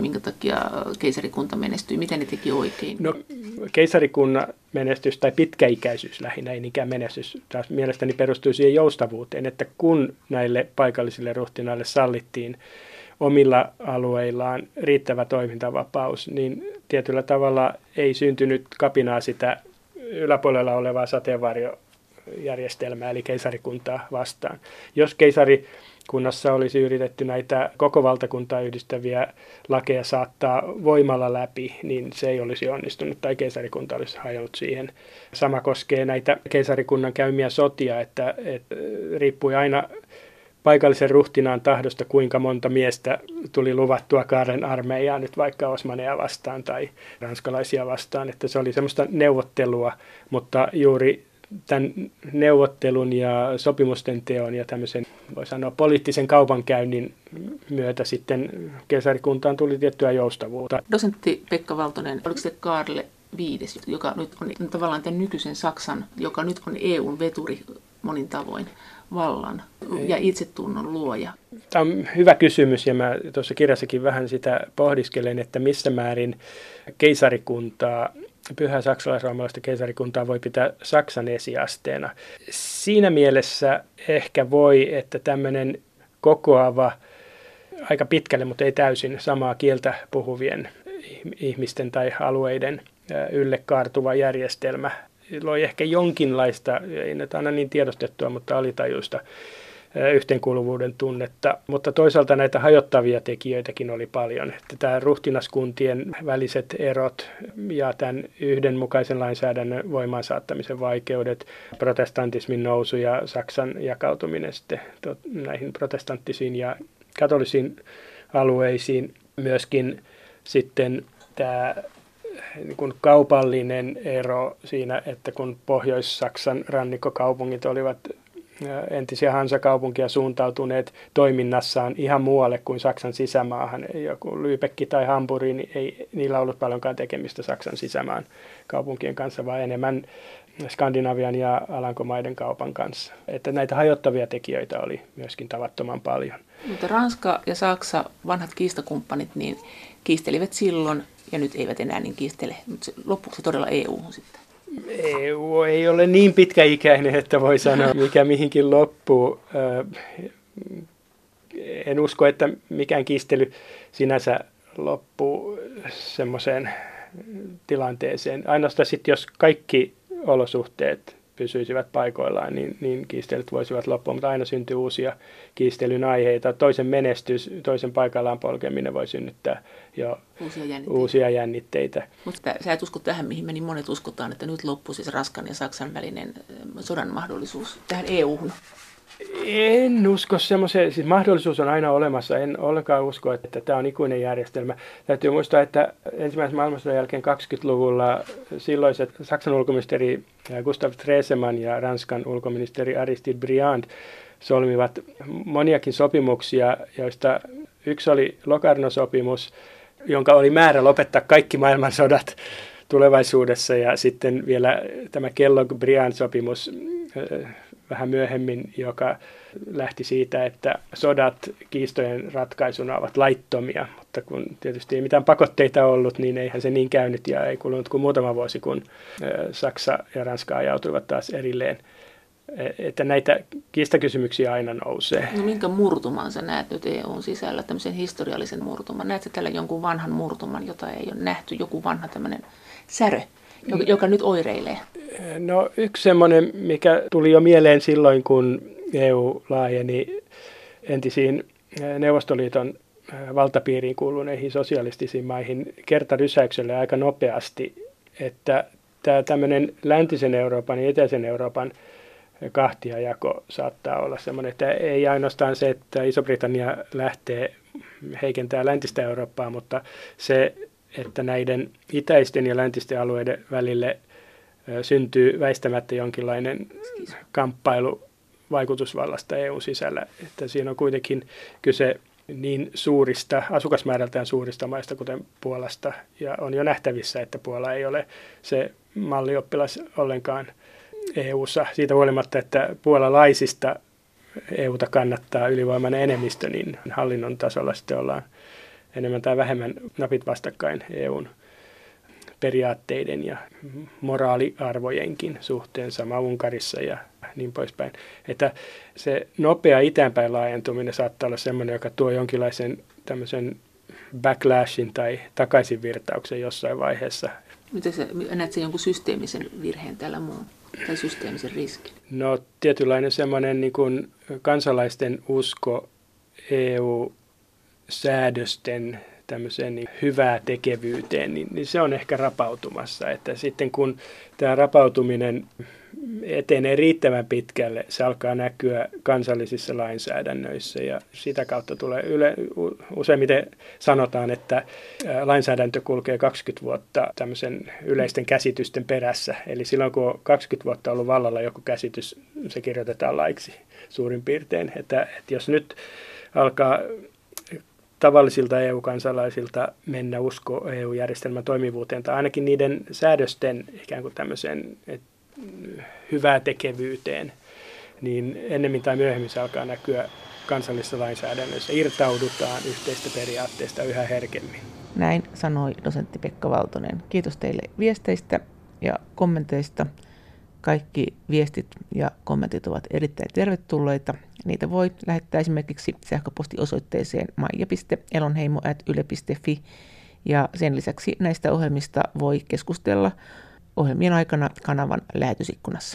Minkä takia keisarikunta menestyi? Miten ne teki oikein? No, keisarikunnan menestys tai pitkäikäisyys lähinnä, ei niinkään menestys, taas mielestäni perustui siihen joustavuuteen, että kun näille paikallisille ruhtinaille sallittiin omilla alueillaan riittävä toimintavapaus, niin tietyllä tavalla ei syntynyt kapinaa sitä yläpuolella olevaa sateenvarjo järjestelmää, eli keisarikuntaa vastaan. Jos keisarikunnassa olisi yritetty näitä koko valtakuntaa yhdistäviä lakeja saattaa voimalla läpi, niin se ei olisi onnistunut tai keisarikunta olisi hajonnut siihen. Sama koskee näitä keisarikunnan käymiä sotia, että, että riippui aina paikallisen ruhtinaan tahdosta, kuinka monta miestä tuli luvattua Kaaren armeijaa nyt vaikka Osmaneja vastaan tai ranskalaisia vastaan, että se oli semmoista neuvottelua, mutta juuri tämän neuvottelun ja sopimusten teon ja tämmöisen, voi sanoa, poliittisen kaupankäynnin myötä sitten kesärikuntaan tuli tiettyä joustavuutta. Dosentti Pekka Valtonen, oliko se Karle Viides, joka nyt on tavallaan tämän nykyisen Saksan, joka nyt on EUn veturi monin tavoin. vallan ja itsetunnon luoja? Tämä on hyvä kysymys ja mä tuossa kirjassakin vähän sitä pohdiskelen, että missä määrin keisarikuntaa pyhää saksalaisroomalaista keisarikuntaa voi pitää Saksan esiasteena. Siinä mielessä ehkä voi, että tämmöinen kokoava, aika pitkälle, mutta ei täysin samaa kieltä puhuvien ihmisten tai alueiden ylle kaartuva järjestelmä loi ehkä jonkinlaista, ei nyt aina niin tiedostettua, mutta alitajuista yhteenkuuluvuuden tunnetta, mutta toisaalta näitä hajottavia tekijöitäkin oli paljon. Että tämä ruhtinaskuntien väliset erot ja tämän yhdenmukaisen lainsäädännön voimaan saattamisen vaikeudet, protestantismin nousu ja Saksan jakautuminen sitten näihin protestanttisiin ja katolisiin alueisiin, myöskin sitten tämä niin kuin kaupallinen ero siinä, että kun Pohjois-Saksan rannikkokaupungit olivat entisiä Hansakaupunkia suuntautuneet toiminnassaan ihan muualle kuin Saksan sisämaahan. Joku Lübeck tai Hamburg, niin ei niillä ollut paljonkaan tekemistä Saksan sisämaan kaupunkien kanssa, vaan enemmän Skandinavian ja Alankomaiden kaupan kanssa. Että näitä hajottavia tekijöitä oli myöskin tavattoman paljon. Mutta Ranska ja Saksa, vanhat kiistakumppanit, niin kiistelivät silloin ja nyt eivät enää niin kiistele. Mutta loppuksi todella EU sitten. EU ei ole niin pitkäikäinen, että voi sanoa, mikä mihinkin loppuu. En usko, että mikään kiistely sinänsä loppuu semmoiseen tilanteeseen. Ainoastaan sitten, jos kaikki olosuhteet pysyisivät paikoillaan, niin, niin kiistelyt voisivat loppua, mutta aina syntyy uusia kiistelyn aiheita. Toisen menestys, toisen paikallaan polkeminen voi synnyttää jo uusia jännitteitä. Uusia jännitteitä. Mutta sä et usko tähän, mihin me niin monet uskotaan, että nyt loppuu siis Raskan ja Saksan välinen sodan mahdollisuus tähän EU-hun. En usko semmoiseen, siis mahdollisuus on aina olemassa, en ollenkaan usko, että tämä on ikuinen järjestelmä. Täytyy muistaa, että ensimmäisen maailmansodan jälkeen 20-luvulla silloiset Saksan ulkoministeri Gustav Stresemann ja Ranskan ulkoministeri Aristide Briand solmivat moniakin sopimuksia, joista yksi oli Locarno-sopimus, jonka oli määrä lopettaa kaikki maailmansodat tulevaisuudessa ja sitten vielä tämä Kellogg-Briand-sopimus vähän myöhemmin, joka lähti siitä, että sodat kiistojen ratkaisuna ovat laittomia, mutta kun tietysti ei mitään pakotteita ollut, niin eihän se niin käynyt ja ei kulunut kuin muutama vuosi, kun Saksa ja Ranska ajautuivat taas erilleen. E, että näitä kiistakysymyksiä aina nousee. No minkä murtuman sä näet nyt EUn sisällä, tämmöisen historiallisen murtuman? Näetkö tällä jonkun vanhan murtuman, jota ei ole nähty, joku vanha tämmöinen särö? Joka, nyt oireilee? No yksi semmoinen, mikä tuli jo mieleen silloin, kun EU laajeni entisiin Neuvostoliiton valtapiiriin kuuluneihin sosialistisiin maihin kertarysäykselle aika nopeasti, että tämä tämmöinen läntisen Euroopan ja eteisen Euroopan kahtiajako saattaa olla semmoinen, että ei ainoastaan se, että Iso-Britannia lähtee heikentää läntistä Eurooppaa, mutta se että näiden itäisten ja läntisten alueiden välille syntyy väistämättä jonkinlainen kamppailu vaikutusvallasta EU-sisällä. Että siinä on kuitenkin kyse niin suurista, asukasmäärältään suurista maista, kuten Puolasta, ja on jo nähtävissä, että Puola ei ole se mallioppilas ollenkaan EU-ssa. Siitä huolimatta, että puolalaisista EUta kannattaa ylivoimainen enemmistö, niin hallinnon tasolla sitten ollaan enemmän tai vähemmän napit vastakkain EUn periaatteiden ja moraaliarvojenkin suhteen, sama Unkarissa ja niin poispäin. Että se nopea itäänpäin laajentuminen saattaa olla sellainen, joka tuo jonkinlaisen tämmöisen backlashin tai takaisinvirtauksen jossain vaiheessa. Miten sä näet sen jonkun systeemisen virheen täällä muun? Tai systeemisen riskin? No tietynlainen semmoinen niin kuin kansalaisten usko EU säädösten tämmöiseen niin hyvää tekevyyteen, niin, niin se on ehkä rapautumassa. Että sitten kun tämä rapautuminen etenee riittävän pitkälle, se alkaa näkyä kansallisissa lainsäädännöissä ja sitä kautta tulee yle, useimmiten sanotaan, että lainsäädäntö kulkee 20 vuotta tämmöisen yleisten käsitysten perässä. Eli silloin kun on 20 vuotta ollut vallalla joku käsitys, se kirjoitetaan laiksi suurin piirtein. Että, että jos nyt alkaa tavallisilta EU-kansalaisilta mennä usko EU-järjestelmän toimivuuteen tai ainakin niiden säädösten ikään kuin tämmöiseen et, hyvää tekevyyteen, niin ennemmin tai myöhemmin se alkaa näkyä kansallisessa lainsäädännössä. Irtaudutaan yhteistä periaatteesta yhä herkemmin. Näin sanoi dosentti Pekka Valtonen. Kiitos teille viesteistä ja kommenteista. Kaikki viestit ja kommentit ovat erittäin tervetulleita. Niitä voi lähettää esimerkiksi sähköpostiosoitteeseen maija.elonheimo.yle.fi ja sen lisäksi näistä ohjelmista voi keskustella ohjelmien aikana kanavan lähetysikkunassa.